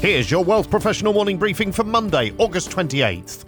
Here's your Wealth Professional Morning Briefing for Monday, August 28th.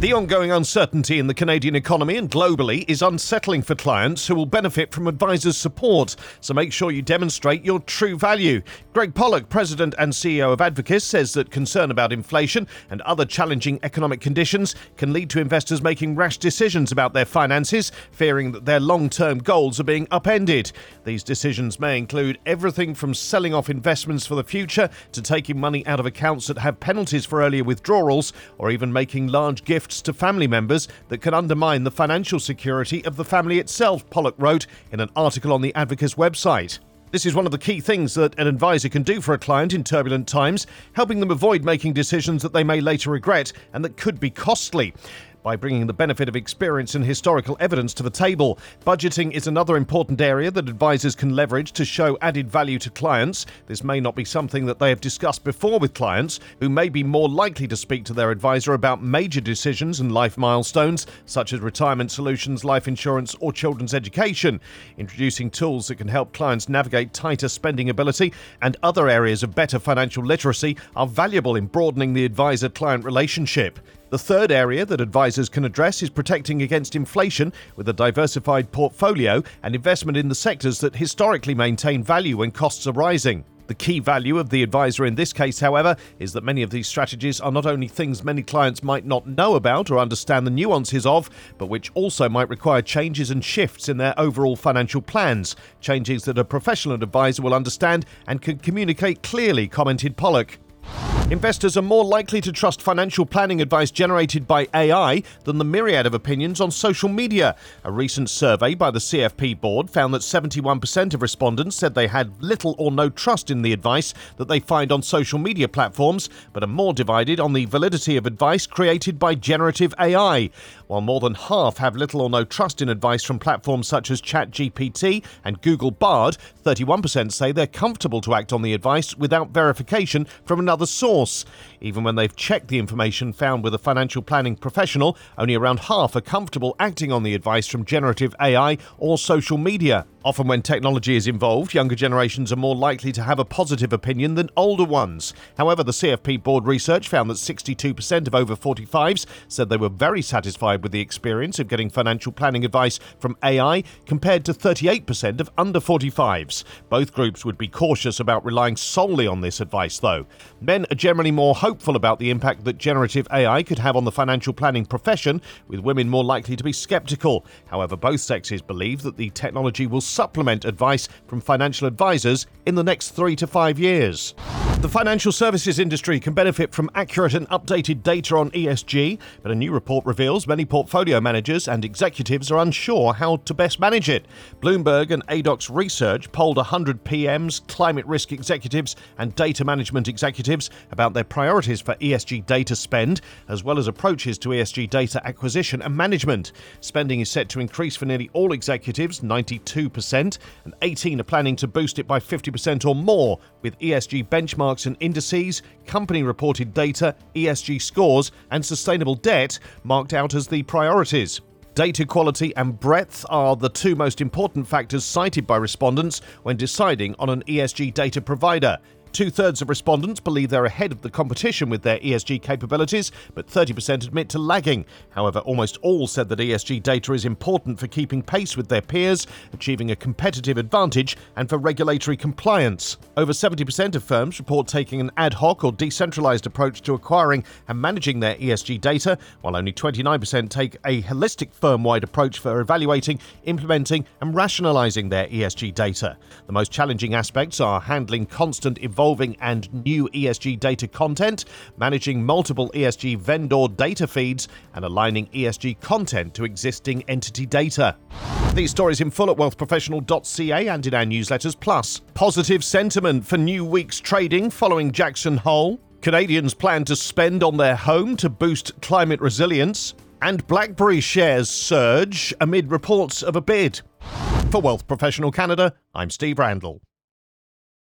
The ongoing uncertainty in the Canadian economy and globally is unsettling for clients who will benefit from advisors' support, so make sure you demonstrate your true value. Greg Pollock, President and CEO of Advocis, says that concern about inflation and other challenging economic conditions can lead to investors making rash decisions about their finances, fearing that their long term goals are being upended. These decisions may include everything from selling off investments for the future to taking money out of accounts that have penalties for earlier withdrawals, or even making large gifts gifts to family members that can undermine the financial security of the family itself, Pollock wrote in an article on the Advocis website. This is one of the key things that an advisor can do for a client in turbulent times, helping them avoid making decisions that they may later regret and that could be costly by bringing the benefit of experience and historical evidence to the table. Budgeting is another important area that advisors can leverage to show added value to clients. This may not be something that they have discussed before with clients, who may be more likely to speak to their advisor about major decisions and life milestones, such as retirement solutions, life insurance, or children's education. Introducing tools that can help clients navigate tighter spending ability and other areas of better financial literacy are valuable in broadening the advisor client relationship. The third area that advisors can address is protecting against inflation with a diversified portfolio and investment in the sectors that historically maintain value when costs are rising. The key value of the advisor in this case, however, is that many of these strategies are not only things many clients might not know about or understand the nuances of, but which also might require changes and shifts in their overall financial plans, changes that a professional advisor will understand and can communicate clearly, commented Pollock. Investors are more likely to trust financial planning advice generated by AI than the myriad of opinions on social media. A recent survey by the CFP board found that 71% of respondents said they had little or no trust in the advice that they find on social media platforms, but are more divided on the validity of advice created by generative AI. While more than half have little or no trust in advice from platforms such as ChatGPT and Google Bard, 31% say they're comfortable to act on the advice without verification from another source Even when they've checked the information found with a financial planning professional, only around half are comfortable acting on the advice from generative AI or social media. Often, when technology is involved, younger generations are more likely to have a positive opinion than older ones. However, the CFP board research found that 62% of over 45s said they were very satisfied with the experience of getting financial planning advice from AI, compared to 38% of under 45s. Both groups would be cautious about relying solely on this advice, though. Men are generally more hopeful about the impact that generative AI could have on the financial planning profession, with women more likely to be skeptical. However, both sexes believe that the technology will supplement advice from financial advisors in the next three to five years. The financial services industry can benefit from accurate and updated data on ESG, but a new report reveals many portfolio managers and executives are unsure how to best manage it. Bloomberg and ADOX Research polled 100 PMs, climate risk executives, and data management executives about their priorities for ESG data spend, as well as approaches to ESG data acquisition and management. Spending is set to increase for nearly all executives, 92%, and 18 are planning to boost it by 50% or more, with ESG benchmarks benchmarks and indices, company reported data, ESG scores, and sustainable debt marked out as the priorities. Data quality and breadth are the two most important factors cited by respondents when deciding on an ESG data provider. Two thirds of respondents believe they're ahead of the competition with their ESG capabilities, but 30% admit to lagging. However, almost all said that ESG data is important for keeping pace with their peers, achieving a competitive advantage, and for regulatory compliance. Over 70% of firms report taking an ad hoc or decentralized approach to acquiring and managing their ESG data, while only 29% take a holistic firm wide approach for evaluating, implementing, and rationalizing their ESG data. The most challenging aspects are handling constant evolving and new ESG data content, managing multiple ESG vendor data feeds, and aligning ESG content to existing entity data. These stories in full at wealthprofessional.ca and in our newsletters. Plus, positive sentiment for new week's trading following Jackson Hole. Canadians plan to spend on their home to boost climate resilience. And BlackBerry shares surge amid reports of a bid. For Wealth Professional Canada, I'm Steve Randall.